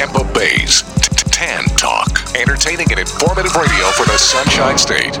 Tampa Bay's Tan Talk. Entertaining and informative radio for the Sunshine State.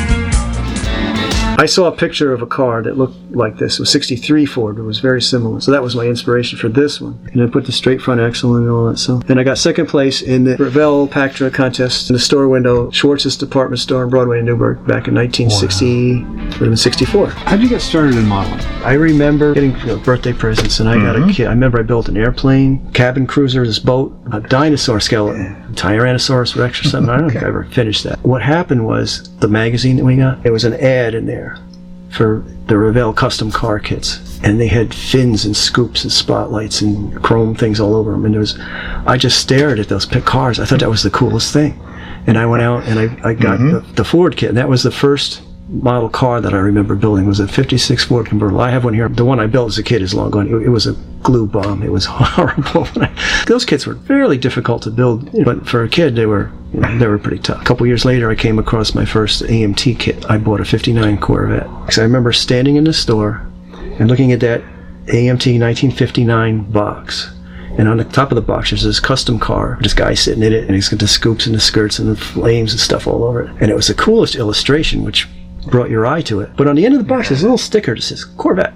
I saw a picture of a car that looked like this. It was 63 Ford, but it was very similar. So that was my inspiration for this one. And I put the straight front axle and all that. So then I got second place in the Revell Pactra contest in the store window, Schwartz's department store on Broadway in Newburgh back in 1960, would have been 64. How did you get started in modeling? I remember getting you know, birthday presents, and I got a mm-hmm. kid. I remember I built an airplane, cabin cruiser, this boat, a dinosaur skeleton, Tyrannosaurus Rex or something. I don't think I ever finished that. What happened was the magazine that we got, there was an ad in there for the Revell custom car kits, and they had fins and scoops and spotlights and chrome things all over them. And there was, I just stared at those pick cars. I thought that was the coolest thing, and I went out and I, I got mm-hmm. the, the Ford kit. And that was the first model car that I remember building was a 56 Ford convertible. I have one here. The one I built as a kid is long gone. It, it was a glue bomb. It was horrible. Those kits were fairly difficult to build, but for a kid, they were you know, they were pretty tough. A couple years later, I came across my first AMT kit. I bought a 59 Corvette. So I remember standing in the store and looking at that AMT 1959 box. And on the top of the box, there's this custom car. This guy sitting in it, and he's got the scoops and the skirts and the flames and stuff all over it. And it was the coolest illustration, which brought your eye to it. But on the end of the box, there's a little sticker that says Corvette.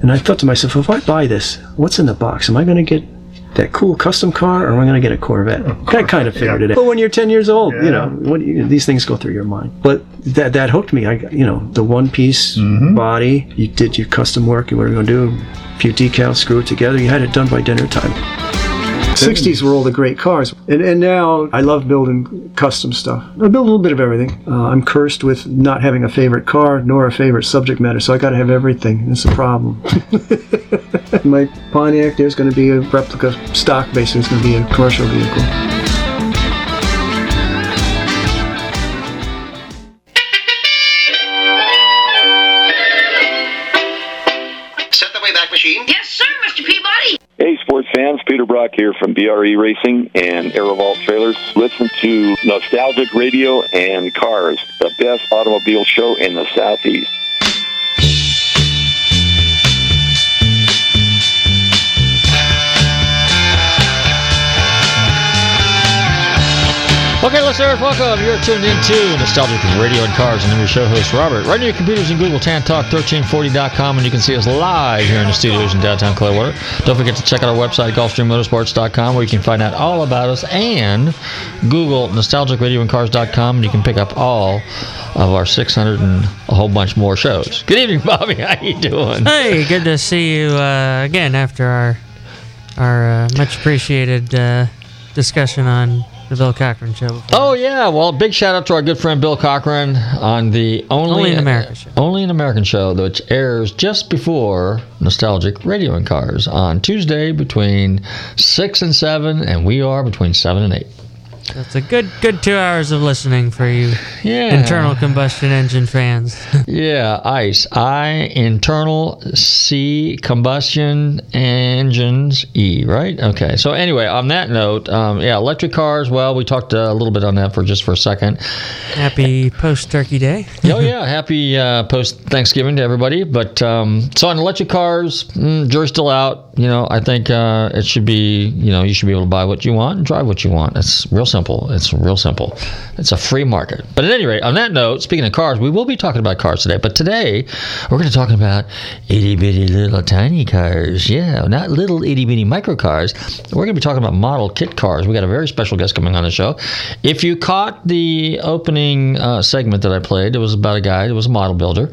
And I thought to myself, if I buy this, what's in the box? Am I going to get that cool custom car, or am I going to get a Corvette? I kind of figured it out. But when you're 10 years old, you know, what, you, these things go through your mind. But that that hooked me. I, you know, the one piece mm-hmm. body. You did your custom work. You what are you going to do? A few decals, screw it together. You had it done by dinner time. 60s were all the great cars. And, and now I love building custom stuff. I build a little bit of everything. Uh, I'm cursed with not having a favorite car nor a favorite subject matter, so I got to have everything. It's a problem. My Pontiac, there's going to be a replica stock, basically, it's going to be a commercial vehicle. Brock here from BRE Racing and Aerovault Trailers. Listen to Nostalgic Radio and Cars, the best automobile show in the Southeast. Okay, listeners, welcome. You're tuned in into Nostalgic Radio and Cars, and I'm your show host, Robert. Right on your computers and Google TanTalk1340.com, and you can see us live here in the studios in downtown Clearwater. Don't forget to check out our website, GulfstreamMotorsports.com, where you can find out all about us, and Google Nostalgic Radio and Cars.com, and you can pick up all of our 600 and a whole bunch more shows. Good evening, Bobby. How you doing? Hey, good to see you uh, again after our our uh, much appreciated uh, discussion on the Bill Cochran show. Before. Oh yeah, well, big shout out to our good friend Bill Cochran on the only, Only in America uh, show. only in American show, which airs just before Nostalgic Radio and Cars on Tuesday between six and seven, and we are between seven and eight. That's a good good two hours of listening for you Yeah. internal combustion engine fans. Yeah, ICE. I internal C combustion engines E, right? Okay. So anyway, on that note, um, yeah, electric cars. Well, we talked a little bit on that for just for a second. Happy post Turkey Day. oh yeah, happy uh, post Thanksgiving to everybody. But um, so on electric cars, mm, jury's still out. You know, I think uh, it should be. You know, you should be able to buy what you want and drive what you want. It's real simple. It's real simple. It's a free market. But at any rate, on that note, speaking of cars, we will be talking about cars today. But today, we're going to talk about itty bitty little tiny cars. Yeah, not little itty bitty micro cars. We're going to be talking about model kit cars. We got a very special guest coming on the show. If you caught the opening uh, segment that I played, it was about a guy. It was a model builder.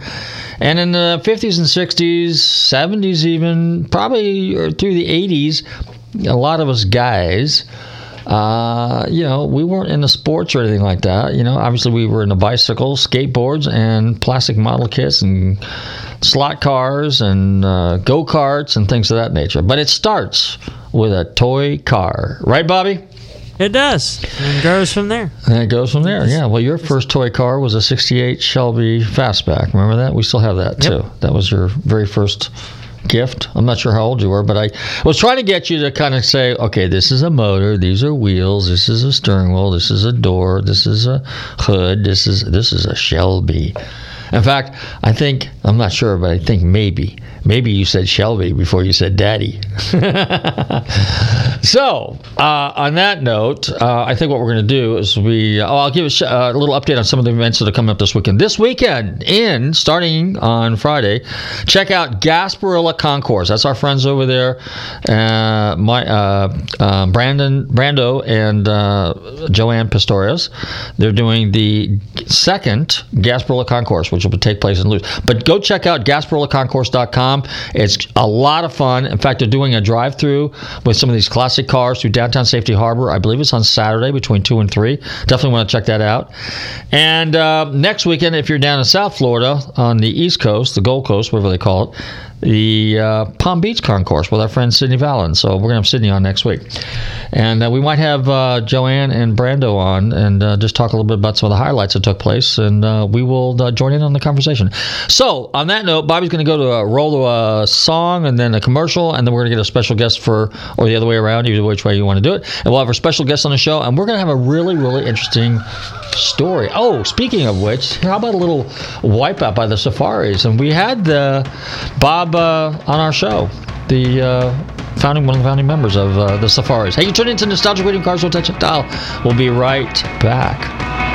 And in the 50s and 60s, 70s, even probably through the 80s, a lot of us guys uh, you know, we weren't into sports or anything like that. You know, obviously we were into bicycles, skateboards, and plastic model kits and slot cars and uh, go karts and things of that nature. But it starts with a toy car, right, Bobby? It does, and goes from there. And it goes from there. Yeah. Well, your first toy car was a '68 Shelby Fastback. Remember that? We still have that Yep. too. That was your very first gift. I'm not sure how old you were, but I was trying to get you to kind of say, okay, this is a motor, these are wheels, this is a steering wheel, this is a door, this is a hood, this is this is a Shelby. In fact, I think I'm not sure, but I think maybe maybe you said Shelby before you said Daddy. so, uh, on that note, uh, I think what we're going to do is we. Oh, I'll give a, sh- uh, a little update on some of the events that are coming up this weekend. This weekend, in starting on Friday, check out Gasparilla Concourse. That's our friends over there, uh, my uh, uh, Brandon Brando and uh, Joanne Pistorius. They're doing the second Gasparilla Concourse, which will take place in Lutz. But go check out GasparillaConcourse.com. It's a lot of fun. In fact, they're doing a drive-through with some of these classic cars through downtown Safety Harbor. I believe it's on Saturday between two and three. Definitely want to check that out. And uh, next weekend, if you're down in South Florida on the East Coast, the Gold Coast, whatever they call it, the uh, Palm Beach Concourse with our friend Sydney Vallon. So we're going to have Sydney on next week. And uh, we might have uh, Joanne and Brando on and uh, just talk a little bit about some of the highlights that took place. And uh, we will uh, join in on the conversation. So on that note, Bobby's going to go to a roll a song and then a commercial. And then we're going to get a special guest for, or the other way around, either which way you want to do it. And we'll have our special guest on the show. And we're going to have a really, really interesting story. Oh, speaking of which, how about a little wipeout by the Safaris? And we had uh, Bob uh, on our show, the uh, founding one of the founding members of uh, the Safaris. Hey, you tune into Nostalgic Radio Cars Touch It Dial. We'll be right back.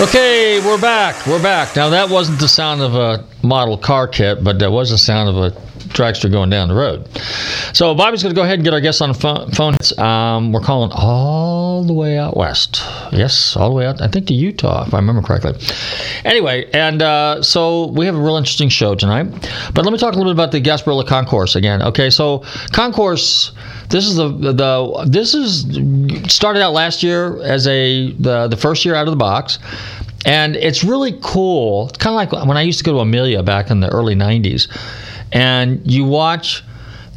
Okay, we're back. We're back. Now that wasn't the sound of a model car kit, but that was the sound of a dragster going down the road. So Bobby's going to go ahead and get our guests on the phone. Um, we're calling all the way out west. Yes, all the way out. I think to Utah, if I remember correctly. Anyway, and uh, so we have a real interesting show tonight. But let me talk a little bit about the Gasparilla Concourse again. Okay, so Concourse. This is the the this is started out last year as a the the first year out of the box. And it's really cool. It's kind of like when I used to go to Amelia back in the early 90s. And you watch,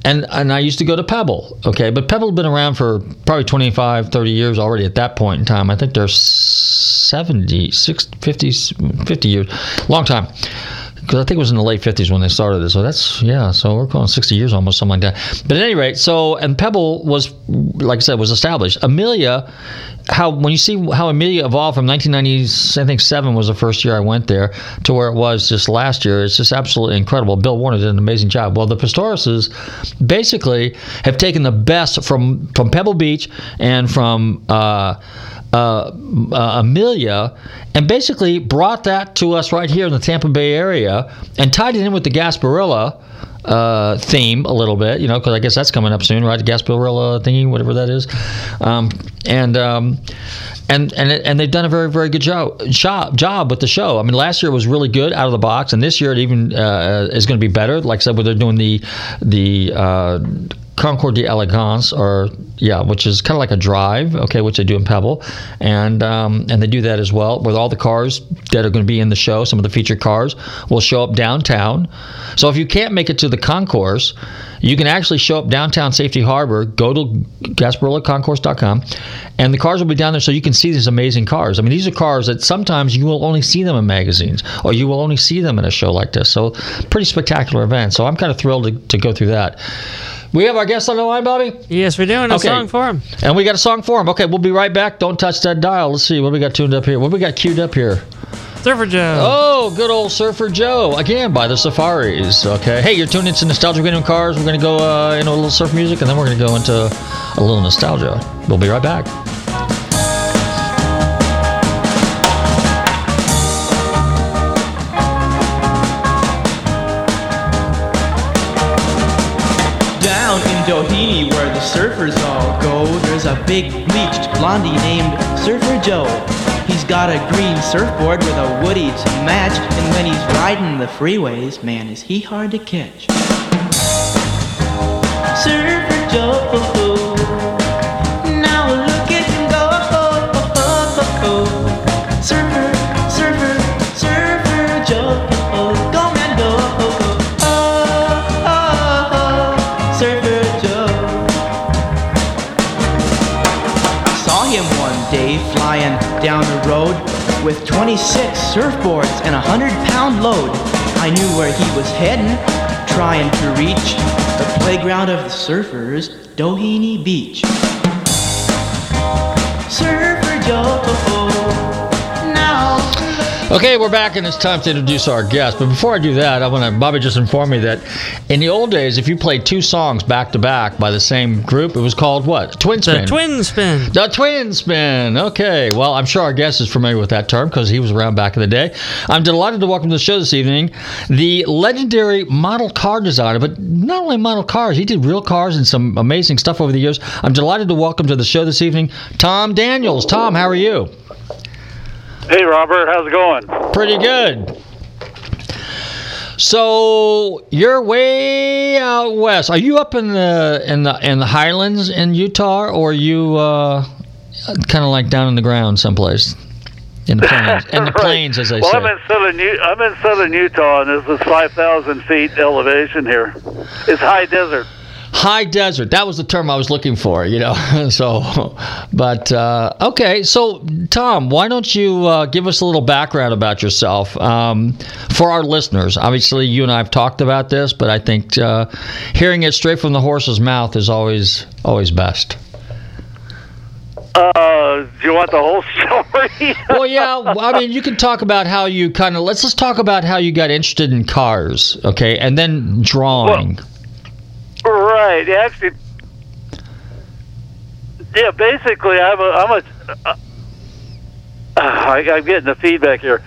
and, and I used to go to Pebble, okay? But Pebble had been around for probably 25, 30 years already at that point in time. I think they're 70, 60, 50, 50 years, long time because I think it was in the late 50s when they started this. So that's, yeah, so we're going 60 years almost, something like that. But at any rate, so, and Pebble was, like I said, was established. Amelia, how, when you see how Amelia evolved from 1990, I think seven was the first year I went there, to where it was just last year, it's just absolutely incredible. Bill Warner did an amazing job. Well, the Pastoureses basically have taken the best from, from Pebble Beach and from, uh, uh, uh, Amelia and basically brought that to us right here in the Tampa Bay area and tied it in with the Gasparilla uh, theme a little bit, you know, because I guess that's coming up soon, right? The Gasparilla thingy, whatever that is, um, and. Um, and and and they've done a very very good job job job with the show. I mean, last year was really good out of the box, and this year it even uh, is going to be better. Like I said, where they're doing the the uh, Concours d'Elegance, or yeah, which is kind of like a drive, okay, which they do in Pebble, and um, and they do that as well with all the cars that are going to be in the show. Some of the featured cars will show up downtown. So if you can't make it to the concourse, you can actually show up downtown Safety Harbor. Go to GasparillaConcourse.com, and the cars will be down there, so you can see these amazing cars. I mean, these are cars that sometimes you will only see them in magazines, or you will only see them in a show like this. So pretty spectacular event. So I'm kind of thrilled to, to go through that. We have our guest on the line, Bobby? Yes, we're doing a Okay. song for him. And we got a song for him. Okay, we'll be right back. Don't touch that dial. Let's see what we got tuned up here. What we got queued up here? Surfer Joe. Oh, good old Surfer Joe. Again, by the Safaris. Okay. Hey, you're tuned into Nostalgia Random Cars. We're going to go uh, into a little surf music, and then we're going to go into a little nostalgia. We'll be right back. Down in Doheny, where the surfers all go, there's a big bleached blondie named Surfer Joe. Got a green surfboard with a woody to match, and when he's riding the freeways, man, is he hard to catch. Surfer with 26 surfboards and a 100 pound load. I knew where he was heading, trying to reach the playground of the surfers, Doheny Beach. Surfer Joe. Okay, we're back, and it's time to introduce our guest. But before I do that, I want to. Bobby just informed me that in the old days, if you played two songs back to back by the same group, it was called what? Twin spin. The twin spin. The twin spin. Okay. Well, I'm sure our guest is familiar with that term because he was around back in the day. I'm delighted to welcome to the show this evening the legendary model car designer, but not only model cars, he did real cars and some amazing stuff over the years. I'm delighted to welcome to the show this evening Tom Daniels. Tom, how are you? Hey, Robert, how's it going? Pretty good. So you're way out west. Are you up in the in the in the highlands in Utah, or are you uh, kind of like down in the ground someplace in the plains? In the Right. plains, as they well, say. I'm in southern U- I'm in southern Utah, and this is 5,000 feet elevation here. It's high desert. High desert. That was the term I was looking for, you know. so, but uh, okay. So, Tom, why don't you uh, give us a little background about yourself um, for our listeners? Obviously, you and I have talked about this, but I think uh, hearing it straight from the horse's mouth is always always best. Uh, do you want the whole story? Well, yeah. I mean, you can talk about how you kind of let's just talk about how you got interested in cars, okay, and then drawing. Right. Actually, yeah. Basically, I'm a I'm a Uh, I, I'm getting the feedback here.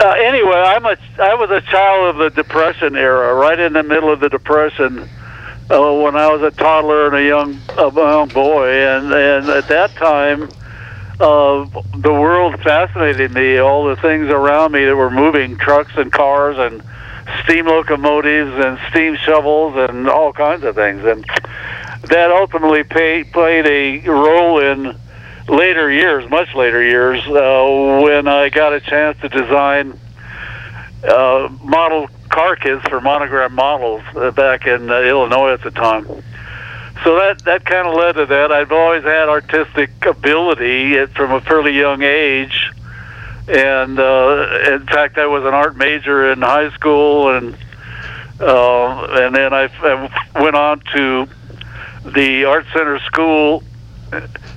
Uh, anyway, I'm a I was a child of the Depression era, right in the middle of the Depression, uh, when I was a toddler and a young a young boy, and and at that time, uh, the world fascinated me. All the things around me that were moving, trucks and cars and steam locomotives and steam shovels and all kinds of things, and that ultimately pay, played a role in later years, much later years, uh, when I got a chance to design uh, model car kits for monogram models uh, back in uh, Illinois at the time. So that that kind of led to that. I've always had artistic ability from a fairly young age, and uh, in fact, I was an art major in high school, and uh, and then I, I went on to the Art Center School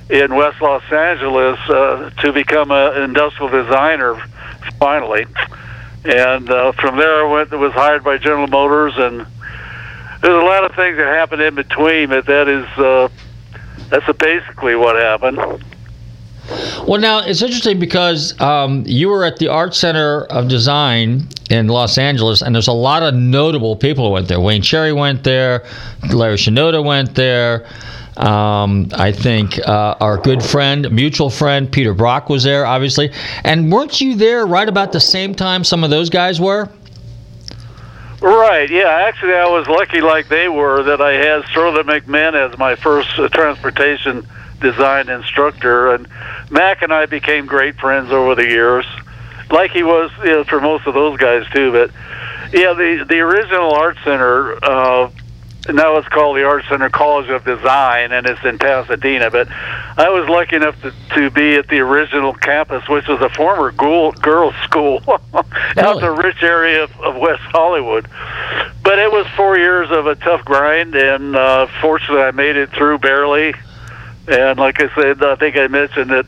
in West Los Angeles uh, to become an industrial designer finally. And uh, from there, I went was hired by General Motors, and there's a lot of things that happened in between, but that is uh, that's basically what happened. Well, now it's interesting because um, you were at the Art Center of Design in Los Angeles, and there's a lot of notable people who went there. Wayne Cherry went there, Larry Shinoda went there. Um, I think uh, our good friend, mutual friend, Peter Brock was there, obviously. And weren't you there right about the same time some of those guys were? Right. Yeah. Actually, I was lucky, like they were, that I had Strother MacMinn as my first uh, transportation design instructor, and Mac and I became great friends over the years, like he was you know, for most of those guys too. But yeah, the the original art center. Uh, now it's called the Art Center College of Design, and it's in Pasadena. But I was lucky enough to, to be at the original campus, which was a former girl, girls' school out in the rich area of, of West Hollywood. But it was four years of a tough grind, and uh, fortunately, I made it through barely. And like I said, I think I mentioned that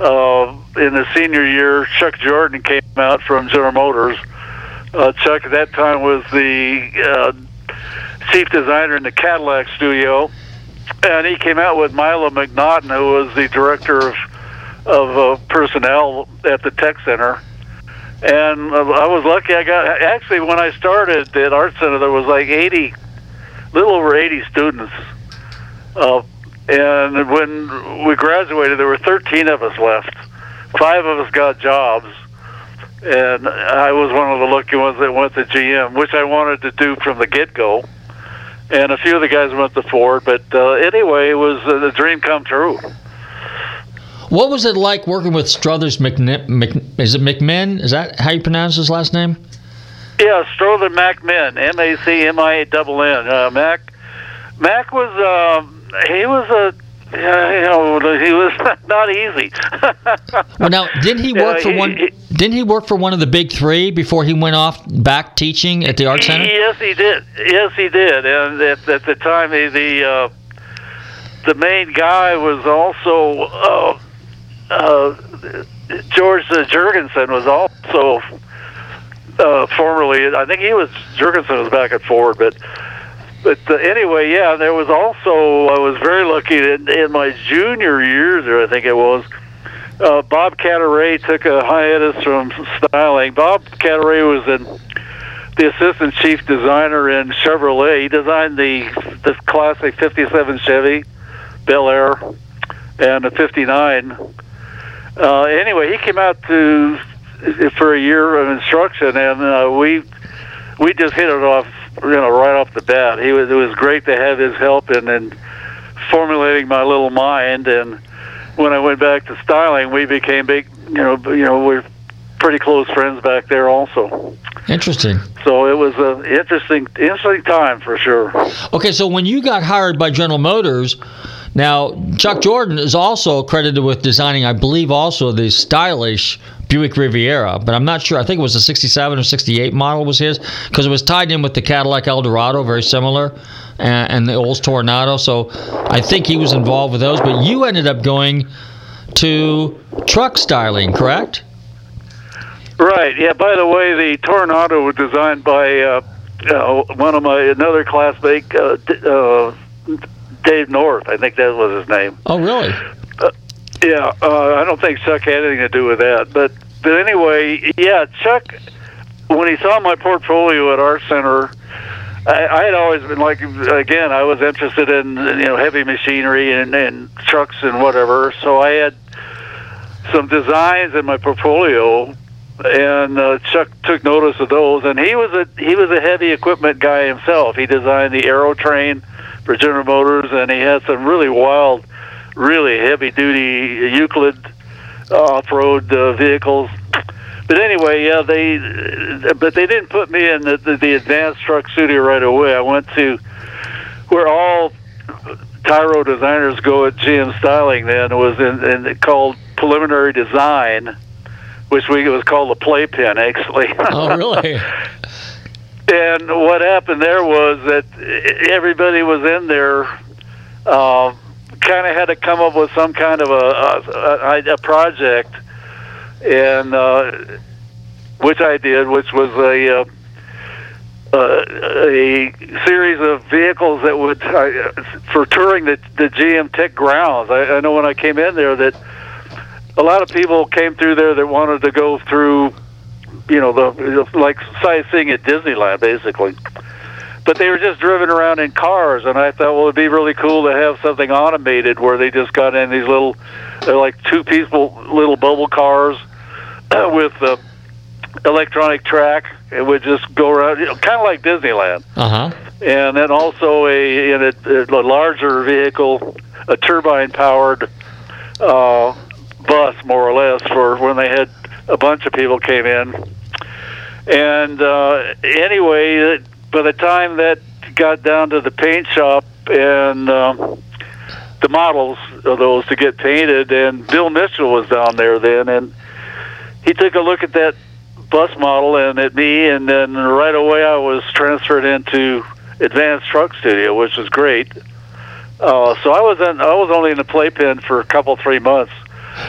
uh, in the senior year, Chuck Jordan came out from General Motors. Uh, Chuck at that time was the uh, chief designer in the Cadillac studio, and he came out with Milo McNaughton, who was the director of of uh, personnel at the Tech Center. And uh, I was lucky. I got actually when I started at Art Center, there was like eighty, little over eighty students. Uh, and when we graduated, there were thirteen of us left. Five of us got jobs and I was one of the lucky ones that went to GM, which I wanted to do from the get go and a few of the guys went to Ford. But uh, anyway, it was uh, the dream come true. What was it like working with Struthers McN- Mc, is it McMinn? Is that how you pronounce his last name? Yeah, Strother MacMinn, M A C M I A double N. Uh, Mac, Mac was uh, he was a yeah, you know, he was not easy. well, now didn't he work for he- one? he- didn't he work for one of the big three before he went off back teaching at the art center? Yes, he did. Yes, he did. And at, at the time, the the, uh, the main guy was also uh, uh, George uh, Jurgensen was also uh, formerly. I think he was Jurgensen was back at Ford, but. But uh, anyway, yeah, there was also I was very lucky in, in my junior year there. I think it was uh, Bob Cadaret took a hiatus from styling. Bob Cadaret was in the assistant chief designer in Chevrolet. He designed the the classic '57 Chevy Bel Air and the '59. Uh, anyway, he came out to for a year of instruction, and uh, we we just hit it off, you know, right off the bat. He was it was great to have his help in in formulating my little mind. And when I went back to styling, we became big. You know, you know, we're pretty close friends back there also. Interesting. So it was an interesting, interesting time for sure. Okay, so when you got hired by General Motors, now Chuck Jordan is also credited with designing, I believe, also the stylish Buick Riviera, but I'm not sure. I think it was a 67 or 68 model was his because it was tied in with the Cadillac Eldorado, very similar, and, and the Olds Toronado. So I think he was involved with those. But you ended up going to truck styling, correct? Right. Yeah. By the way, the Toronado was designed by uh, uh, one of my another classmate, uh, uh, Dave North. I think that was his name. Oh, really? Yeah, uh, I don't think Chuck had anything to do with that. But but anyway, yeah, Chuck, when he saw my portfolio at Art Center, I, I had always been like, again, I was interested in you know heavy machinery and, and trucks and whatever. So I had some designs in my portfolio, and uh, Chuck took notice of those. And he was a he was a heavy equipment guy himself. He designed the Aero Train for General Motors, and he had some really wild, really heavy duty Euclid off road uh, vehicles. But anyway, yeah, they but they didn't put me in the, the, the advanced truck studio right away. I went to where all Tyro designers go at GM Styling. Then it was in, in called preliminary design, which we it was called the playpen actually. Oh, really? and what happened there was that everybody was in there. Uh, kind of had to come up with some kind of a a, a project, and uh, which I did, which was a uh, a series of vehicles that would uh, for touring the the GM Tech grounds. I, I know when I came in there that a lot of people came through there that wanted to go through, you know, the like sightseeing at Disneyland, basically. But they were just driven around in cars, and I thought, well, it'd be really cool to have something automated where they just got in these little, they're like two peaceful little bubble cars with a electronic track. It would just go around, you know, kind of like Disneyland. Uh huh. And then also a in a, a larger vehicle, a turbine-powered uh, bus, more or less, for when they had a bunch of people came in. And uh, anyway, by the time that got down to the paint shop and um, the models of those to get painted, and Bill Mitchell was down there then, and he took a look at that bus model and at me, and then right away I was transferred into Advanced Truck Studio, which was great. Uh, so I was in, I was only in the playpen for a couple three months.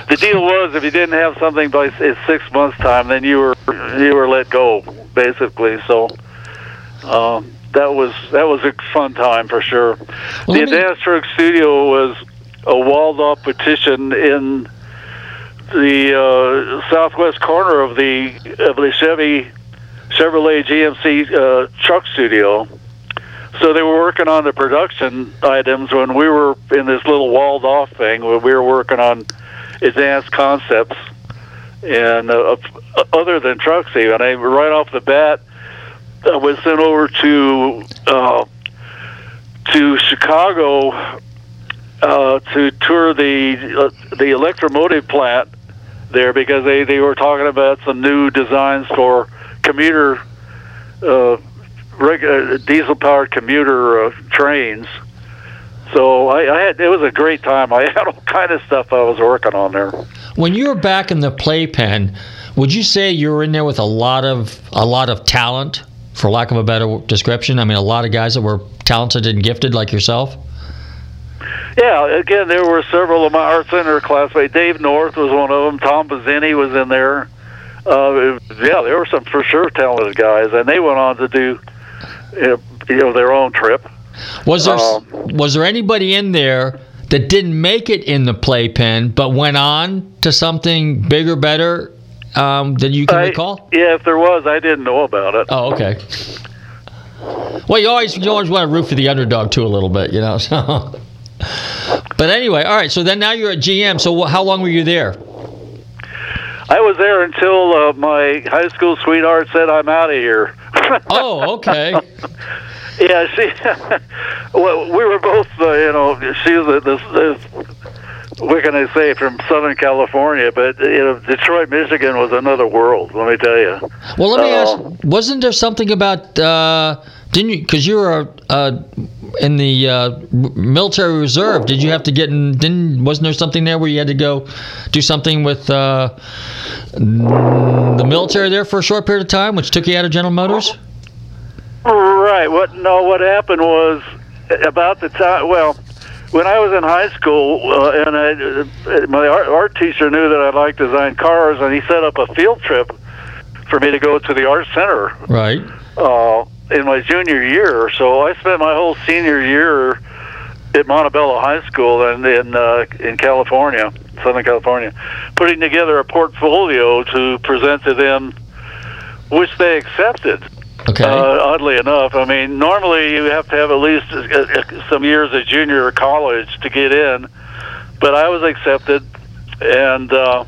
The deal was if you didn't have something by six months time, then you were you were let go basically. So um, that was that was a fun time for sure. the me- Advanced Truck Studio was a walled off petition in the uh, southwest corner of the of the Chevy Chevrolet GMC uh, truck studio. So they were working on the production items when we were in this little walled off thing where we were working on advanced concepts and uh, other than trucks even. I right off the bat I was sent over to uh, to Chicago uh, to tour the uh, the electromotive plant there because they, they were talking about some new designs for commuter uh, reg- uh, diesel powered commuter uh, trains. So I, I had it was a great time. I had all kind of stuff I was working on there. When you were back in the playpen, would you say you were in there with a lot of a lot of talent, for lack of a better description? I mean, a lot of guys that were talented and gifted like yourself. Yeah, again, there were several of my art center classmates. Dave North was one of them. Tom Bazzini was in there. Uh, yeah, there were some for sure talented guys, and they went on to do, you know, you know their own trip. Was there Um, was there anybody in there that didn't make it in the playpen but went on to something bigger, better um, that you can I- recall? Yeah, if there was, I didn't know about it. Oh, okay. Well, you always you always want to root for the underdog too a little bit, you know. So, but anyway, all right. So then now you're at GM. So how long were you there? I was there until uh, my high school sweetheart said, "I'm out of here." Oh, okay. Yeah, she. well, we were both, uh, you know, she was this, this. What can I say from Southern California? But you know, Detroit, Michigan was another world. Let me tell you. Well, let me Uh, ask. Wasn't there something about? Uh, didn't you? Because you were uh, in the uh, military reserve. Did you have to get in? Didn't? Wasn't there something there where you had to go do something with uh, the military there for a short period of time, which took you out of General Motors? Right. What? No. What happened was about the time. Well, when I was in high school, uh, and I, uh, my art, art teacher knew that I liked design cars, and he set up a field trip for me to go to the art center Right. uh, in my junior year. So I spent my whole senior year at Montebello High School and in uh, in California. Southern California, putting together a portfolio to present to them, which they accepted. Okay. Uh, oddly enough, I mean, normally you have to have at least uh, uh, some years of junior college to get in, but I was accepted, and uh,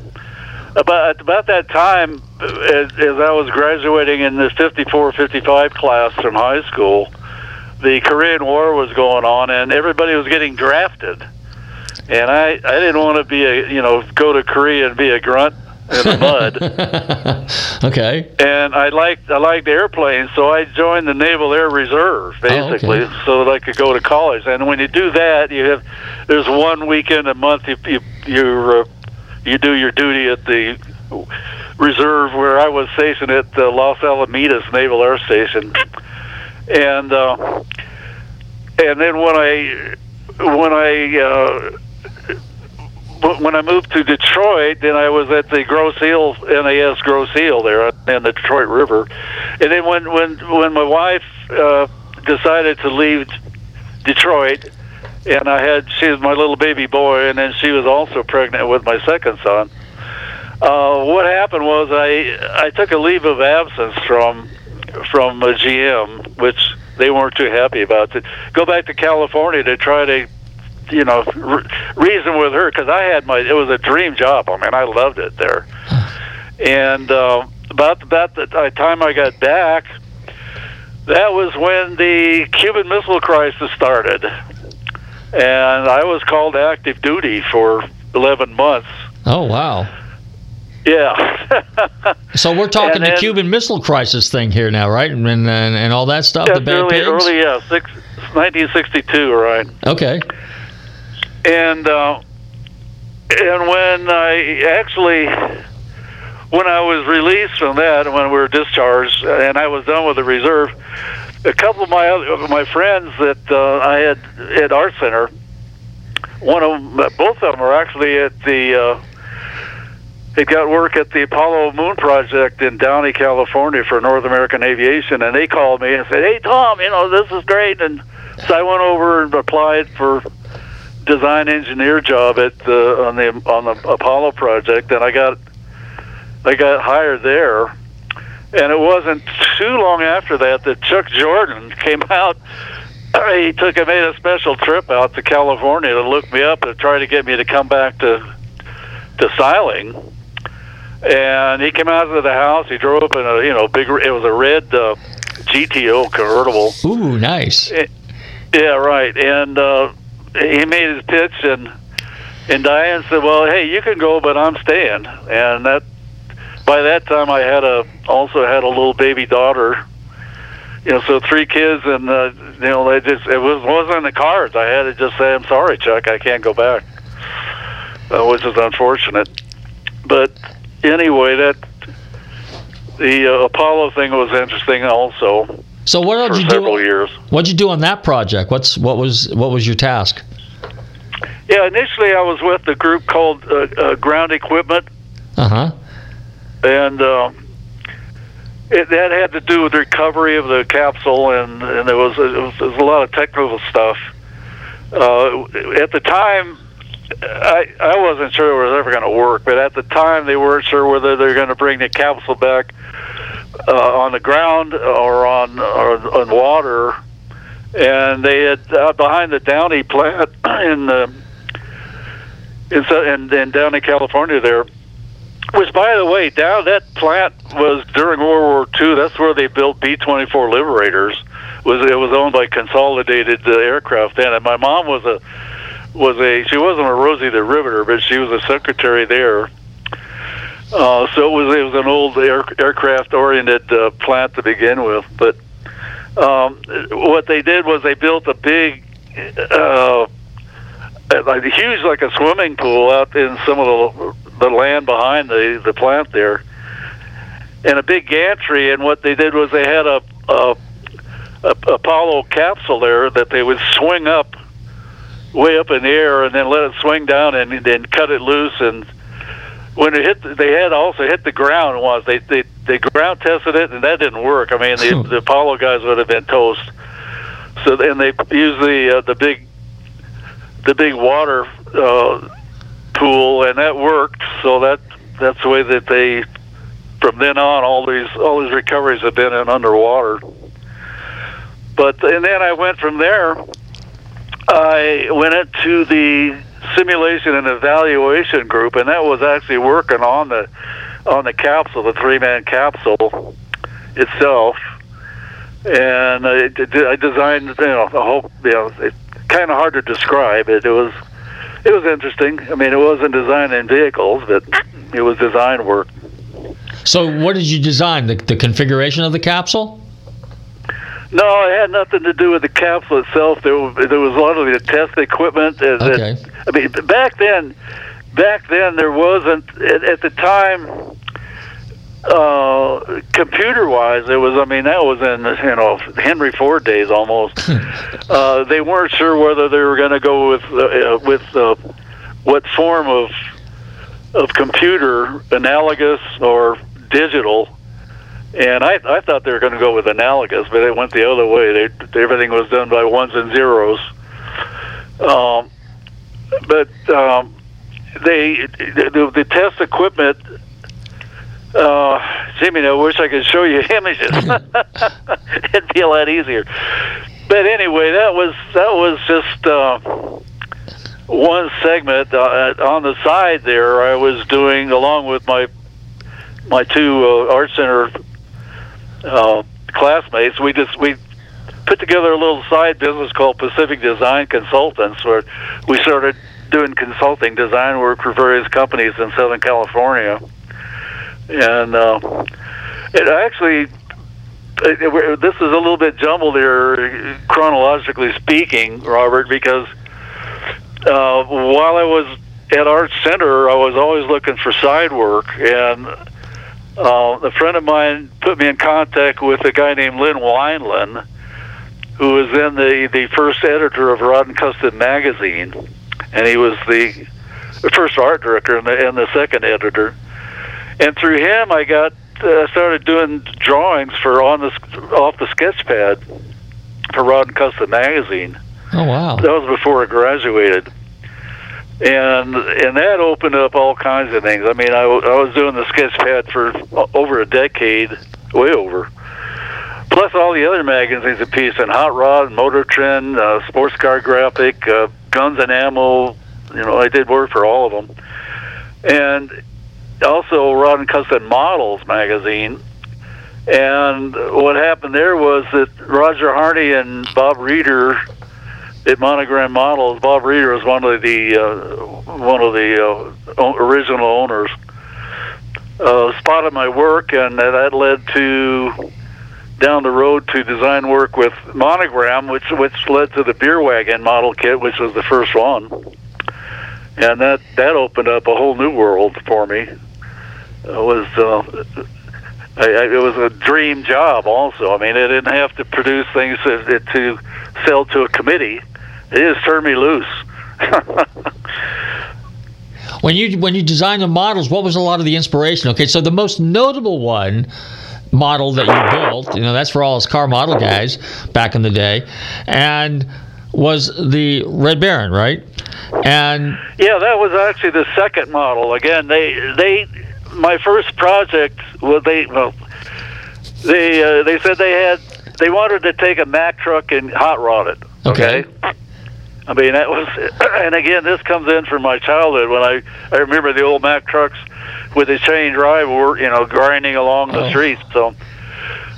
about about that time, as, as I was graduating in the 54, 55 class from high school, the Korean War was going on, and everybody was getting drafted, and I I didn't want to be a you know go to Korea and be a grunt in the mud. okay. And I liked I liked airplanes, so I joined the Naval Air Reserve basically, Oh, okay. so that I could go to college. And when you do that, you have there's one weekend a month you you you, uh, you do your duty at the reserve where I was stationed at the Los Alamitos Naval Air Station, and uh, and then when I when I uh, when I moved to Detroit, then I was at the Grosse Ile NAS Grosse Ile there in the Detroit River, and then when when when my wife uh, decided to leave Detroit, and I had she was my little baby boy, and then she was also pregnant with my second son. Uh, what happened was I I took a leave of absence from from uh, GM, which they weren't too happy about. To go back to California to try to you know re- reason with her because I had my it was a dream job. I mean I loved it there, and uh, about about the time I got back, that was when the Cuban Missile Crisis started, and I was called active duty for eleven months. Oh wow. Yeah. So we're talking the Cuban Missile Crisis thing here now, right? And and, and all that stuff. the That's bad early, pigs. early, yeah, six, 1962, right? Okay. And uh, and when I actually, when I was released from that, when we were discharged, and I was done with the reserve, a couple of my other, my friends that uh, I had at Art Center, one of them, both of them are actually at the. Uh, they got work at the Apollo Moon Project in Downey, California for North American Aviation, and they called me and said, "Hey, Tom, you know this is great." And so I went over and applied for design engineer job at the on the on the Apollo project, and I got I got hired there. And it wasn't too long after that that Chuck Jordan came out. He took I made a special trip out to California to look me up and try to get me to come back to to Styling. And he came out of the house. He drove up in a you know big. It was a red uh, GTO convertible. Ooh, nice. Yeah, right. And uh, he made his pitch, and and Diane said, "Well, hey, you can go, but I'm staying." And that by that time, I had a also had a little baby daughter. You know, so three kids, and uh, you know, they just it was wasn't in the cards. I had to just say, "I'm sorry, Chuck, I can't go back," uh, which is unfortunate. But anyway, that the uh, Apollo thing was interesting also So what did you do? years. What'd you do on that project? What's what was what was your task? Yeah, initially I was with a group called uh, uh, Ground Equipment, Uh huh. and uh, it, that had to do with recovery of the capsule, and, and there was, it was, was a lot of technical stuff. Uh, at the time, I I wasn't sure it was ever going to work, but at the time they weren't sure whether they're going to bring the capsule back on the ground or on or on water. And they had uh, behind the Downey plant in the in, in, in Downey, California, there. Which, by the way, down that plant was during World War II. That's where they built B-24 Liberators. Was it was owned by Consolidated uh, Aircraft then, and my mom was a was a she wasn't a Rosie the Riveter, but she was a secretary there. Uh, so it was it was an old air, aircraft oriented uh, plant to begin with. But um, what they did was they built a big, uh, like a huge, like a swimming pool out in some of the the land behind the the plant there, and a big gantry. And what they did was they had a, a, a Apollo capsule there that they would swing up way up in the air and then let it swing down and then cut it loose and when it hit they had also hit the ground once they they they ground tested it and that didn't work i mean the, the apollo guys would have been toast so then they used the uh, the big the big water uh pool, and that worked. So that that's the way that they. From then on, all these all these recoveries have been in underwater. But and then I went from there. I went into the simulation and evaluation group, and that was actually working on the on the capsule, the three man capsule itself. And I, I designed, you know, a whole, you know, it's kind of hard to describe. It, it was, it was interesting. I mean, it wasn't designing vehicles, but it was design work. So, what did you design? The, the configuration of the capsule? No, it had nothing to do with the capsule itself. There was, there was a lot of the test equipment. That, Okay. I mean, back then, back then there wasn't at, at the time. Uh, computer-wise, it was. I mean, that was in you know Henry Ford days almost. uh, they weren't sure whether they were going to go with uh, with uh, what form of of computer, analogous or digital. And I, I thought they were going to go with analogous, but it went the other way. They, everything was done by ones and zeros. Um, but um, they the, the test equipment. Uh, Jimmy, I wish I could show you images. It'd be a lot easier. But anyway, that was that was just uh, one segment uh, on the side there. I was doing along with my my two uh, art center uh, classmates. We just we put together a little side business called Pacific Design Consultants, where we started doing consulting design work for various companies in Southern California. And uh, it actually, this is a little bit jumbled here, chronologically speaking, Robert, because uh, while I was at Art Center, I was always looking for side work, and uh, a friend of mine put me in contact with a guy named Lynn Wineland, who was then the, the first editor of Rod and Custom magazine, and he was the, the first art director and the, and the second editor. And through him, I got uh, started doing drawings for on the off the sketch pad for Rod and Custom magazine. Oh wow! That was before I graduated, and and that opened up all kinds of things. I mean, I, was doing the sketch pad for over a decade, way over. Plus all the other magazines and piece and Hot Rod, Motor Trend, uh, Sports Car Graphic, uh, Guns and Ammo. You know, I did work for all of them, and also Rod and Custom Models magazine. And what happened there was that Roger Harney and Bob Reder at Monogram Models, Bob Reder was one of the uh, one of the uh, original owners. Uh, spotted my work, and that led to down the road to design work with Monogram, which which led to the Beer Wagon model kit, which was the first one, and that that opened up a whole new world for me. It was uh, I, I, it was a dream job. Also, I mean, I didn't have to produce things to, to sell to a committee. It just turned me loose. when you when you designed the models, what was a lot of the inspiration? Okay, so the most notable one model that you built, you know, that's for all us car model guys back in the day, and was the Red Baron, right? And yeah, that was actually the second model. Again, they they my first project well they well they uh, they said they had they wanted to take a Mack truck and hot rod it. Okay. I mean that was and again this comes in from my childhood when I I remember the old Mack trucks with the chain drive were you know grinding along the Oh. streets so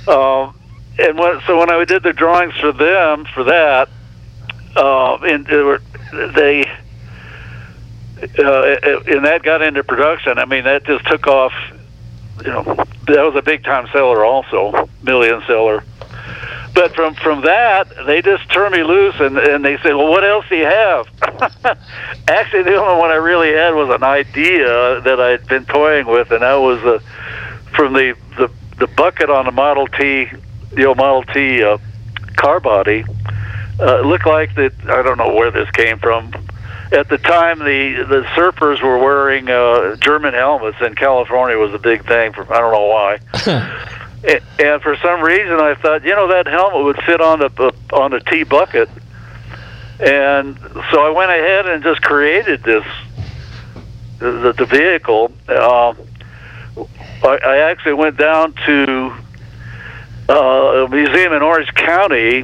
um and when so when I did the drawings for them for that uh and they were they uh, and that got into production. I mean, that just took off. You know, that was a big time seller, also million seller. But from from that, they just turned me loose, and and they said, "Well, what else do you have?" Actually, the only one I really had was an idea that I'd been toying with, and that was uh, from the the the bucket on the Model T, the old Model T uh, car body. Uh, it looked like that. I don't know where this came from at the time the the surfers were wearing uh, German helmets and California was a big thing. For I don't know why. A- and for some reason, I thought you know that helmet would fit on the on the T bucket, and so I went ahead and just created this the, the vehicle, uh, I, I actually went down to uh, a museum in Orange County,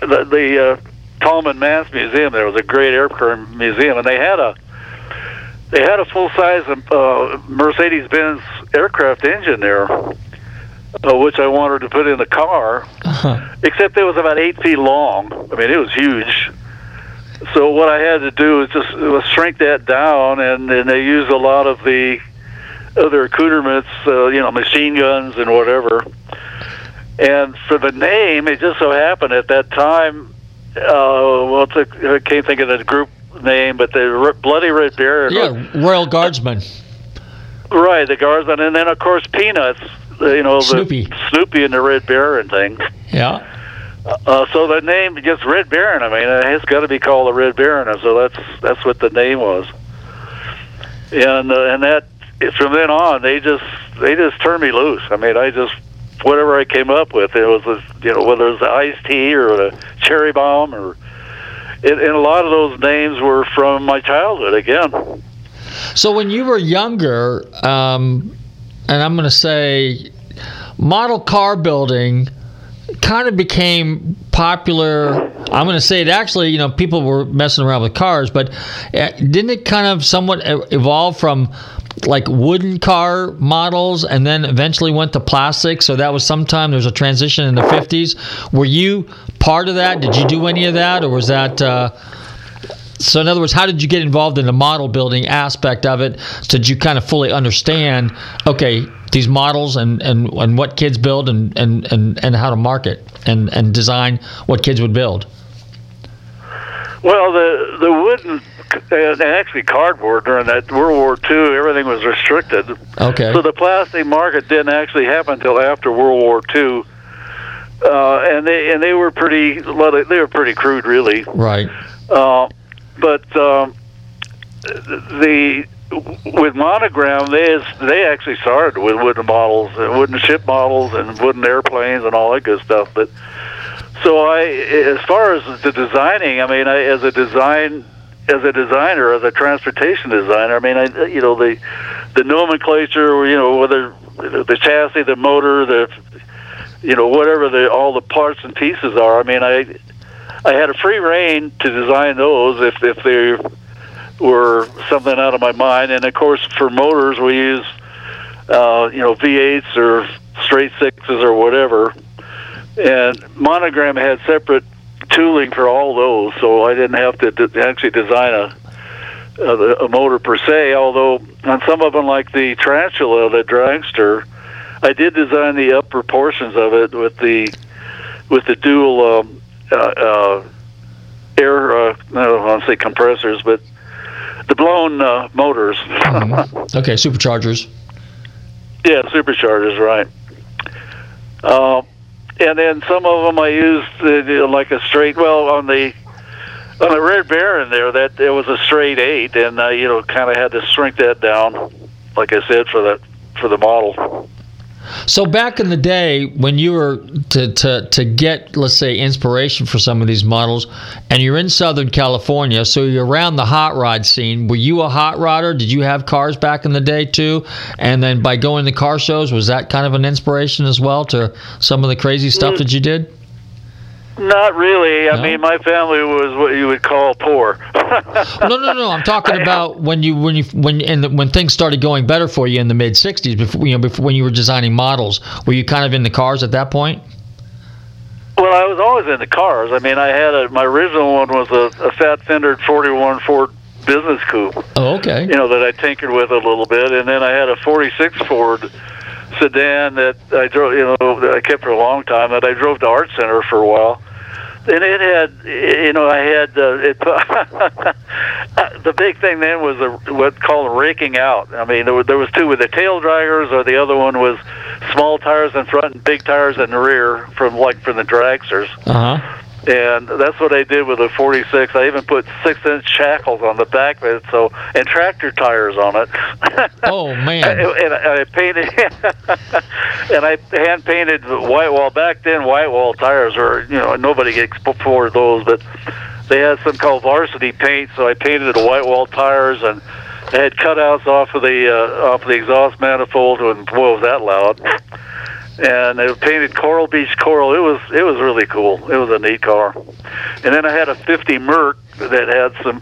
the, the uh, Tallmantz Museum. There. Was a great aircraft museum, and they had a they had a full size uh, Mercedes Benz aircraft engine there, uh, which I wanted to put in the car. Uh-huh. Except it was about eight feet long. I mean, it was huge. So what I had to do was just was shrink that down, and, and they used a lot of the other accoutrements, uh, you know, machine guns and whatever. And for the name, it just so happened at that time. Uh, well, it's a, I can't think of the group name, but the Bloody Red Baron. Yeah, Royal Guardsmen. Right, the Guardsmen. and then of course Peanuts. Uh, You know, Snoopy. the Snoopy and the Red Baron thing. Yeah. Uh, so the name just Red Baron. I mean, uh, it's got to be called the Red Baron, and so that's that's what the name was. And uh, and that from then on, they just they just turned me loose. I mean, I just whatever I came up with, it was a, you know whether it was the iced tea or the cherry bomb or. It, and a lot of those names were from my childhood again. So when you were younger, um, and I'm going to say, model car building kind of became popular. I'm going to say it actually, you know, people were messing around with cars, but uh, didn't it kind of somewhat evolve from like wooden car models and then eventually went to plastic? So that was sometime there was a transition in the 50s. Were you part of that? Did you do any of that, or was that? Uh, so, in other words, how did you get involved in the model building aspect of it? So, did you kind of fully understand, okay, these models and, and, and what kids build and, and, and, and how to market and, and design what kids would build? Well, the the wooden and actually cardboard during that World War II, everything was restricted. Okay. So the plastic market didn't actually happen until after World War II, uh, and they and they were pretty well, they they were pretty crude, really. Right. Uh, but um, the with monogram, they they actually started with wooden models, and wooden ship models, and wooden airplanes, and all that good stuff. But so I, as far as the designing, I mean, I, as a design, as a designer, as a transportation designer, I mean, I, you know, the the nomenclature, you know, whether the chassis, the motor, the you know, whatever the all the parts and pieces are. I mean, I I had a free reign to design those if if they were something out of my mind. And of course, for motors, we use uh, you know V8s or straight sixes or whatever. And Monogram had separate tooling for all those, so I didn't have to d- actually design a, a a motor per se. Although on some of them, like the Tarantula, the dragster, I did design the upper portions of it with the with the dual um, uh, uh, air. Uh, I don't want to say compressors, but the blown uh, motors. Okay, superchargers. Yeah, superchargers, right. Uh, and then some of them I used uh, like a straight. Well, on the on the Red Baron there, that it was a straight eight, and I you know kind of had to shrink that down, like I said for the for the model. So back in the day, when you were to, to, to get, let's say, inspiration for some of these models, and you're in Southern California, so you're around the hot rod scene. Were you a hot rodder? Did you have cars back in the day too? And then by going to car shows, was that kind of an inspiration as well to some of the crazy stuff mm. that you did? Not really. I No? mean, my family was what you would call poor. no, no, no. I'm talking about when you when you when and the, when things started going better for you in the mid '60s. Before you know, before when you were designing models, were you kind of in the cars at that point? Well, I was always in the cars. I mean, I had a my original one was a, a fat fendered '41 Ford Business Coupe. Oh, okay. You know that I tinkered with a little bit, and then I had a '46 Ford sedan that I drove. You know, that I kept for a long time. That I drove to Art Center for a while. And it had, you know, I had uh, it. the big thing then was a, what called raking out. I mean, there was, there was two with the tail draggers, or the other one was small tires in front and big tires in the rear, from like from the dragsters Uh huh. And that's what I did with the 46. I even put six-inch shackles on the back of it, so and tractor tires on it. Oh man. and, I, painted, and I hand painted white wall. Back then, white wall tires were, you know, nobody gets afford those, but they had some called varsity paint, so I painted the white wall tires and I had cutouts off of the uh, off of the exhaust manifold, and boy, was that loud! And it was painted Coral Beach coral. It was it was really cool. It was a neat car. And then I had a '50 Merc that had some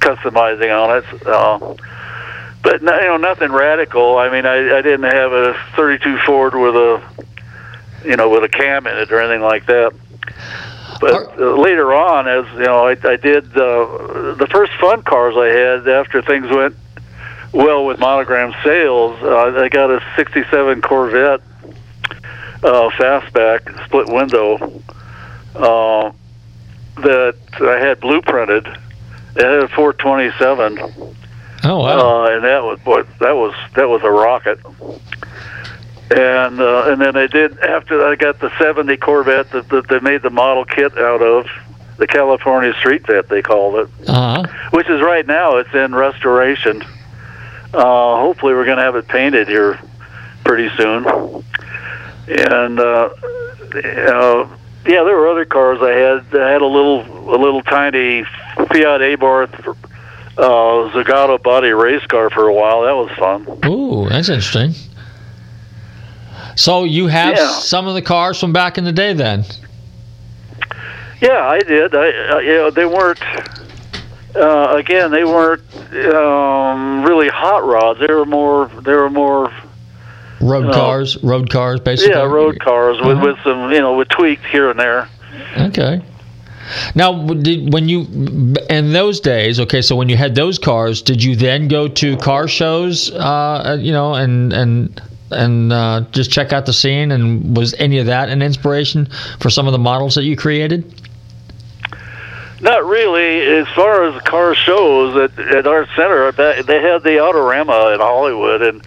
customizing on it. Uh, but no, you know nothing radical. I mean, I, I didn't have a 32 Ford with a you know with a cam in it or anything like that. But uh, later on, as you know, I, I did uh, the first fun cars I had after things went well with monogram sales. Uh, I got a '67 Corvette uh, fastback split window uh, that I had blueprinted. It had a 427. Oh wow! Uh, and that was boy, that was that was a rocket. And uh, and then I did after I got the '70 Corvette that, that they made the model kit out of the California Street Vet they called it, Uh-huh. which is right now it's in restoration. Uh, hopefully we're going to have it painted here pretty soon. And uh, uh, yeah, there were other cars I had. I had a little a little tiny Fiat Abarth uh, Zagato body race car for a while. That was fun. Ooh, that's interesting. So you have Yeah. some of the cars from back in the day, then? Yeah, I did. I, uh, you know, they weren't. Uh, again, they weren't um, really hot rods. They were more. They were more. Road cars, road cars, basically. Yeah, road cars with, Uh-huh. with some, you know, with tweaks here and there. Okay. Now, did when you in those days? Okay, so when you had those cars, did you then go to car shows? Uh, you know, and and and uh, just check out the scene. And was any of that an inspiration for some of the models that you created? Not really. As far as car shows at, at Art Center, they had the Autorama in Hollywood, and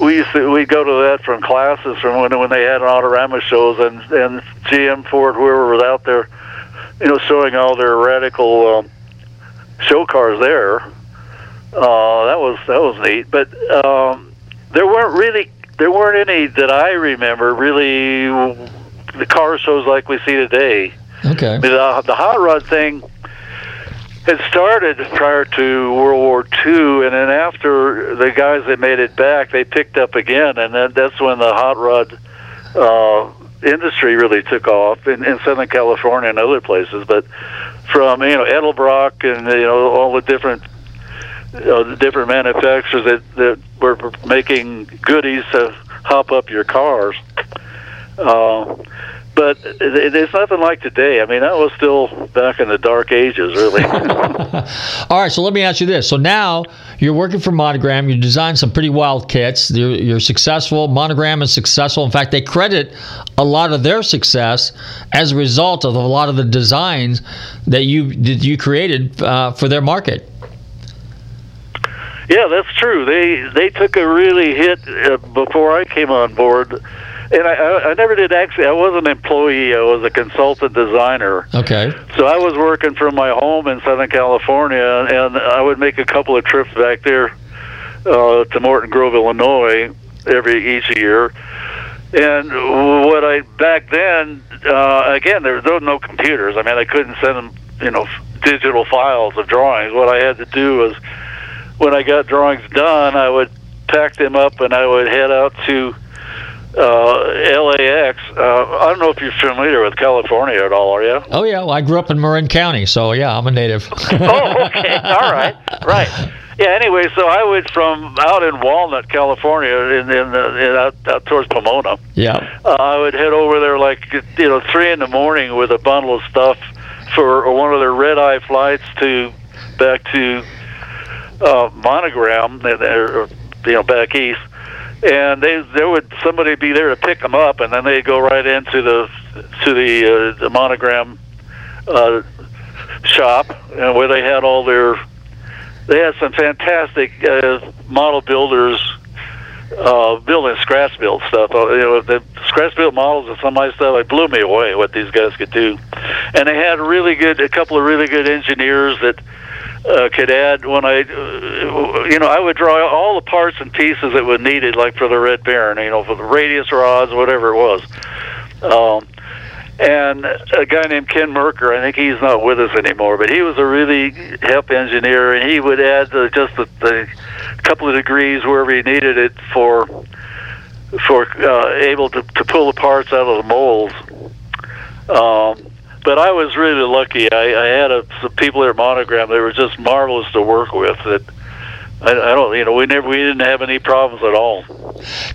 we used to we'd go to that from classes from when when they had an Autorama shows, and and GM Ford whoever was out there, you know, showing all their radical um, show cars there. Uh, that was that was neat, but um, there weren't really there weren't any that I remember really the car shows like we see today. Okay. The, the hot rod thing had started prior to World War II, and then after the guys that made it back, they picked up again, and then that's when the hot rod uh, industry really took off in, in Southern California and other places. But from you know Edelbrock and you know all the different you know, the different manufacturers that that were making goodies to hop up your cars. Uh, but it, it's nothing like today. I mean, that was still back in the dark ages, really. All right, so let me ask you this. So now you're working for Monogram. You designed some pretty wild kits. You're, you're successful. Monogram is successful. In fact, they credit a lot of their success as a result of a lot of the designs that you that you created uh, for their market. yeah, that's true. They they took a really hit uh, before I came on board, and I, I never did actually. I wasn't an employee. I was a consultant designer. Okay. So I was working from my home in Southern California, and I would make a couple of trips back there uh, to Morton Grove, Illinois, every each year. And what I back then, uh, again, there was no computers. I mean, I couldn't send them, you know, digital files of drawings. What I had to do was, when I got drawings done, I would pack them up and I would head out to uh, LAX. Uh, I don't know if you're familiar with California at all, are you? Oh yeah, well, I grew up in Marin County, so yeah, I'm a native. oh, okay. All right. Right. Yeah. Anyway, so I went from out in Walnut, California, in, in, the, in out, out towards Pomona. yeah. Uh, I would head over there like you know three in the morning with a bundle of stuff for one of their red eye flights to back to uh, Monogram, or, you know, back east. And they there would somebody be there to pick them up, and then they'd go right into the to the uh, the Monogram uh, shop, and where they had all their they had some fantastic uh, model builders uh, building scratch built stuff. Uh, you know, the scratch built models and some of my stuff, it blew me away what these guys could do. And they had really good, a couple of really good engineers that uh, could add when I, uh, you know, I would draw all the parts and pieces that were needed, like for the Red Baron, you know, for the radius rods, whatever it was. Um, and a guy named Ken Merker. I think he's not with us anymore, but he was a really hep engineer, and he would add uh, just the, the couple of degrees wherever he needed it for for uh, able to, to pull the parts out of the molds. Um, but I was really lucky. I, I had a, some people at Monogram. They were just marvelous to work with. That I, I don't, you know, we never, we didn't have any problems at all.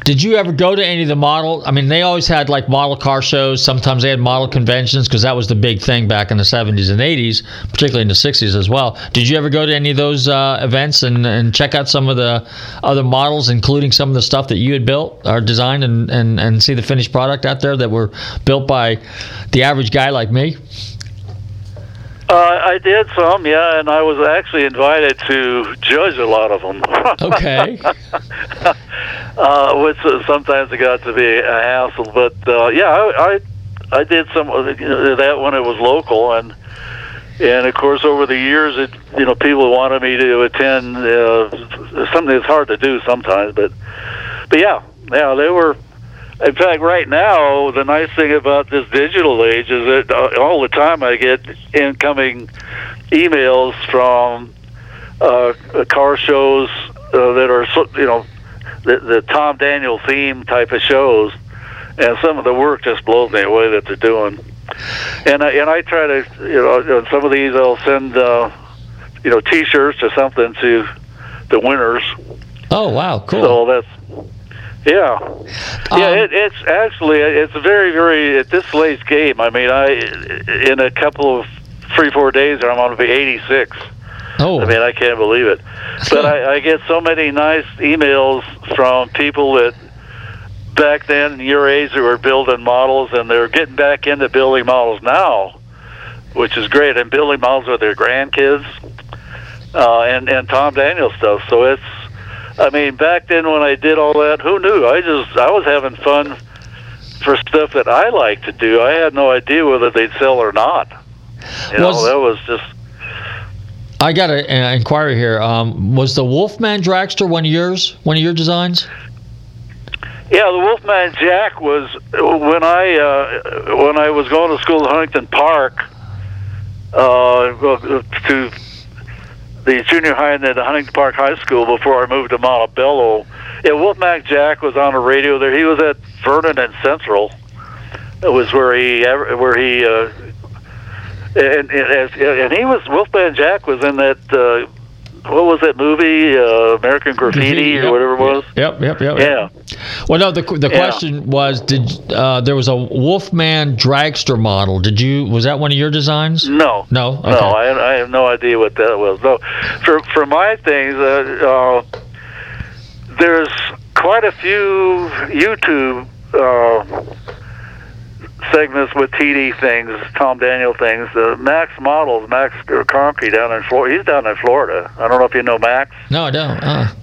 Did you ever go to any of the model? I mean, they always had like model car shows. Sometimes they had model conventions because that was the big thing back in the 70s and 80s, particularly in the 60s as well. Did you ever go to any of those uh, events and, and check out some of the other models, including some of the stuff that you had built or designed, and, and, and see the finished product out there that were built by the average guy like me? Uh, I did some, yeah, and I was actually invited to judge a lot of them. Okay. uh, which uh, sometimes it got to be a hassle, but uh, yeah, I, I I did some of the, you know, that when it was local, and and of course over the years, it you know people wanted me to attend uh, something that's hard to do sometimes, but but yeah, yeah, they were. In fact, right now, the nice thing about this digital age is that uh, all the time I get incoming emails from uh, car shows uh, that are, you know, the, the Tom Daniel theme type of shows, and some of the work just blows me away that they're doing. And I, and I try to, you know, on some of these I'll send, uh, you know, T-shirts or something to the winners. Oh, wow. Cool. So that's yeah, yeah. Um, It, it's actually it's a very very at this late game. I mean, I in a couple of three four days I'm going to be 86. oh, I mean, I can't believe it. But I, I get so many nice emails from people that back then your age that were building models, and they're getting back into building models now, which is great, and building models with their grandkids, uh, and and Tom Daniel stuff. So it's, I mean, back then when I did all that, who knew? I just I was having fun for stuff that I like to do. I had no idea whether they'd sell or not. You Was- know, that was just I got an inquiry here. Um, was the Wolfman Dragster one of yours? One of your designs? Yeah, the Wolfman Jack was when I uh, when I was going to school at Huntington Park uh, to the junior high and then the Huntington Park High School before I moved to Montebello. Yeah, Wolfman Jack was on the radio there. He was at Vernon and Central. It was where he where he uh, and, and and he was Wolfman Jack was in that uh, what was that movie uh, American Graffiti, or yep, whatever it was. Yep, yep, yep. Yeah. Well, no. The the Yeah. question was, did uh, there was a Wolfman Dragster model? Did you was that one of your designs? No, No. Okay. no, I, I have no idea what that was. No, for for my things, uh, uh, there's quite a few YouTube uh, segments with TD things, Tom Daniel things. Uh, Max Models, Max Conkey down in Florida. He's down in Florida. I don't know if you know Max. No, I don't. Uh,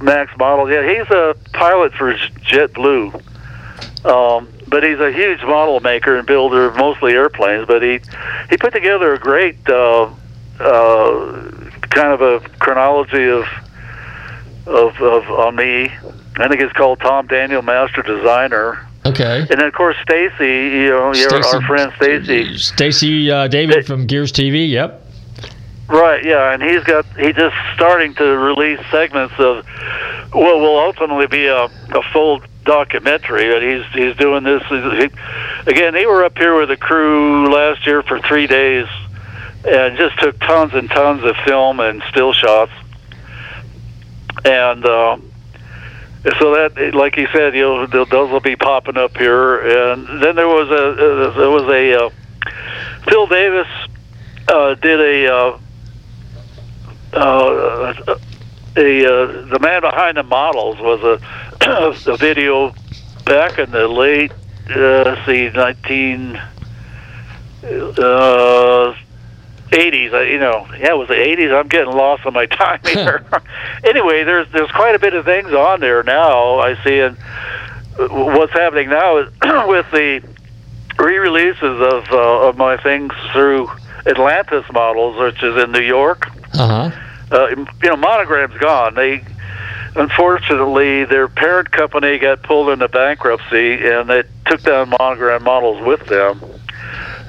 Max Models. Yeah, he's a pilot for JetBlue. Um, but he's a huge model maker and builder of mostly airplanes. But he he put together a great uh, uh, kind of a chronology of of of on me. I think it's called Tom Daniel Master Designer. Okay. And then of course Stacey, you know, your, Stacey- our friend Stacey. Stacey uh, David from Gears TV. Yep. Right, yeah, and he's got he's just starting to release segments of what will ultimately be a, a full documentary. And he's he's doing this he, again. They were up here with a crew last year for three days, and just took tons and tons of film and still shots. And uh, so that, like you said, you know, those will be popping up here. And then there was a there was a uh, Phil Davis uh, did a uh, uh, a uh, the man behind the models was a a video back in the late uh, let's see nineteen uh, 80s. I, you know, yeah, it was the 80s. I'm getting lost on my time here. anyway, there's there's quite a bit of things on there now. I see, and uh, what's happening now is with the re-releases of uh, of my things through Atlantis models, which is in New York. Uh huh. Uh, you know, Monogram's gone. They unfortunately their parent company got pulled into bankruptcy, and they took down Monogram models with them.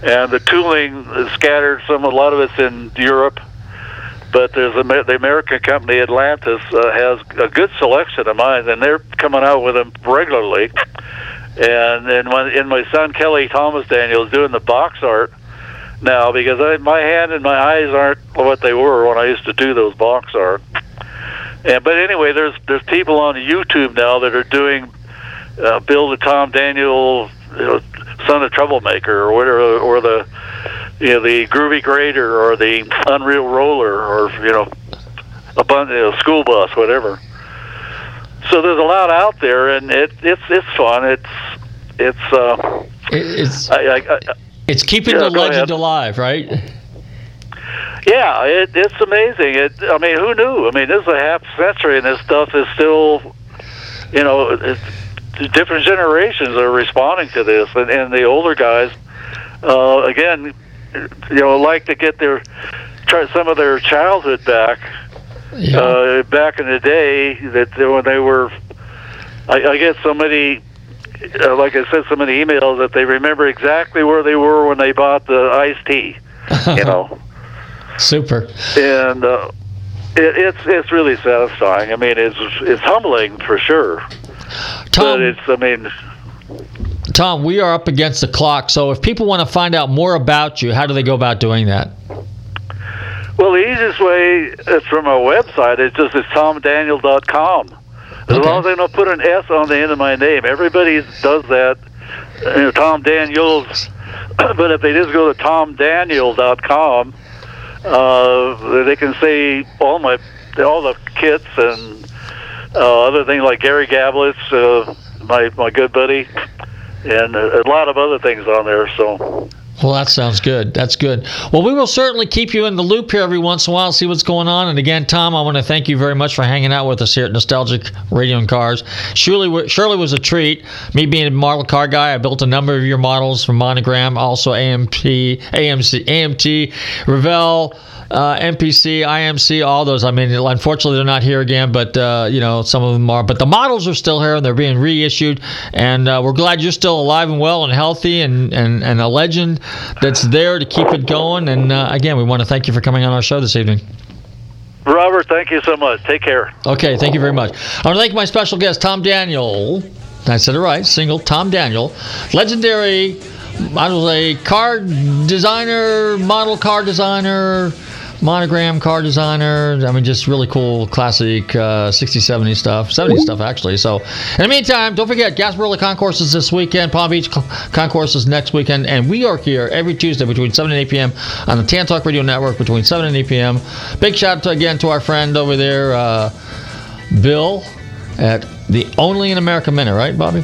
And the tooling is scattered. Some a lot of it's in Europe, but there's a, the American company Atlantis uh, has a good selection of mines, and they're coming out with them regularly. And then when and my son Kelly Thomas Daniel is doing the box art now because I, my hand and my eyes aren't what they were when I used to do those box art. And but anyway, there's there's people on YouTube now that are doing uh, build a Tom Daniel you know, son of troublemaker or whatever or the you know the groovy grader or the unreal roller or you know a bunch you know, school bus whatever so there's a lot out there and it it's it's fun it's it's uh it's I, I, I, it's keeping Yeah, the legend ahead. alive, right? yeah it it's amazing it i mean who knew i mean this is a half century and this stuff is still you know it's, different generations are responding to this and, and the older guys uh again you know like to get their try some of their childhood back Yeah. uh, back in the day that they- when they were I, I get so many uh, like I said so many emails that they remember exactly where they were when they bought the iced tea you know Super. and uh, it, it's it's really satisfying I mean it's it's humbling for sure but Tom, it's I mean Tom, we are up against the clock. So if people want to find out more about you, how do they go about doing that? well the easiest way is from our website it's just it's tomdaniel.com as Okay. long as they don't put an S on the end of my name everybody does that you know, Tom Daniels but if they just go to tomdaniel.com uh, they can see all my all the kits and uh, other things like Gary Gablitz, uh, my my good buddy, and a, a lot of other things on there. So Well, that sounds good. That's good. Well, we will certainly keep you in the loop here every once in a while, see what's going on. And again, Tom, I want to thank you very much for hanging out with us here at Nostalgic Radio and Cars. Surely, surely was a treat. Me being a model car guy, I built a number of your models from Monogram, also AMP, AMC, AMT, Revell. Uh, MPC, IMC, all those. I mean, unfortunately, they're not here again, but uh, you know, some of them are. But the models are still here, and they're being reissued. And uh, we're glad you're still alive and well and healthy, and and, and a legend that's there to keep it going. And uh, again, we want to thank you for coming on our show this evening. Robert, thank you so much. Take care. Okay, thank you very much. I want to thank my special guest, Tom Daniel. I said it right, single Tom Daniel, legendary. I was a car designer, model car designer, monogram car designer. I mean, just really cool, classic uh, 60s, 70s stuff, 70s stuff actually. So, in the meantime, don't forget Gasparilla Concourses this weekend, Palm Beach Con- Concourses next weekend, and we are here every Tuesday between 7 and 8 p.m. on the Tan Talk Radio Network between 7 and 8 p.m. Big shout out to, again to our friend over there. Uh, Bill at the Only in America Minute, right, Bobby?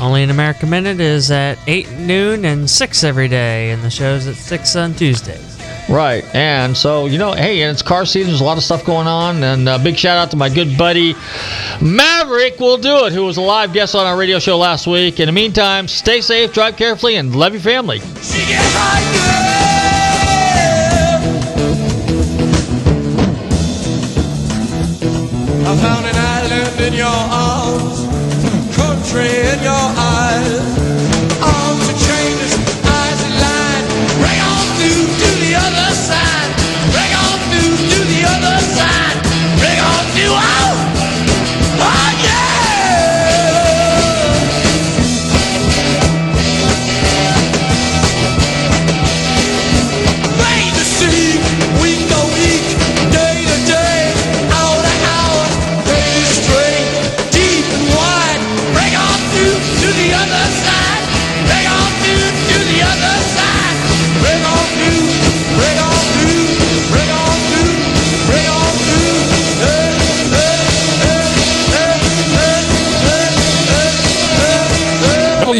Only in America Minute is at 8 noon and 6 every day, and the show's at 6 on Tuesdays. Right. And so, you know, hey, and it's car season. There's a lot of stuff going on. And uh, big shout out to my good buddy Maverick Will Do It, who was a live guest on our radio show last week. In the meantime, stay safe, drive carefully, and love your family. I found an island in your arms, country in your